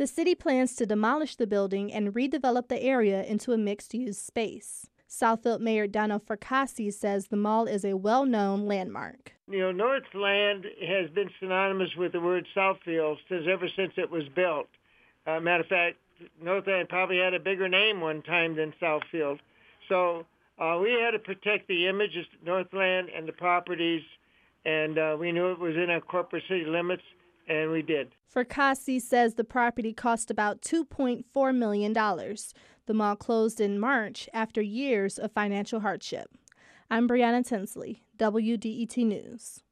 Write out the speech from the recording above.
The city plans to demolish the building and redevelop the area into a mixed use space. Southfield Mayor Donald Fracassi says the mall is a well known landmark. You know, Northland has been synonymous with the word Southfield since ever since it was built. Uh, matter of fact, Northland probably had a bigger name one time than Southfield. So uh, we had to protect the image of Northland and the properties, and uh, we knew it was in our corporate city limits, and we did. Fracassi says the property cost about $2.4 million. The mall closed in March after years of financial hardship. I'm Brianna Tinsley, WDET News.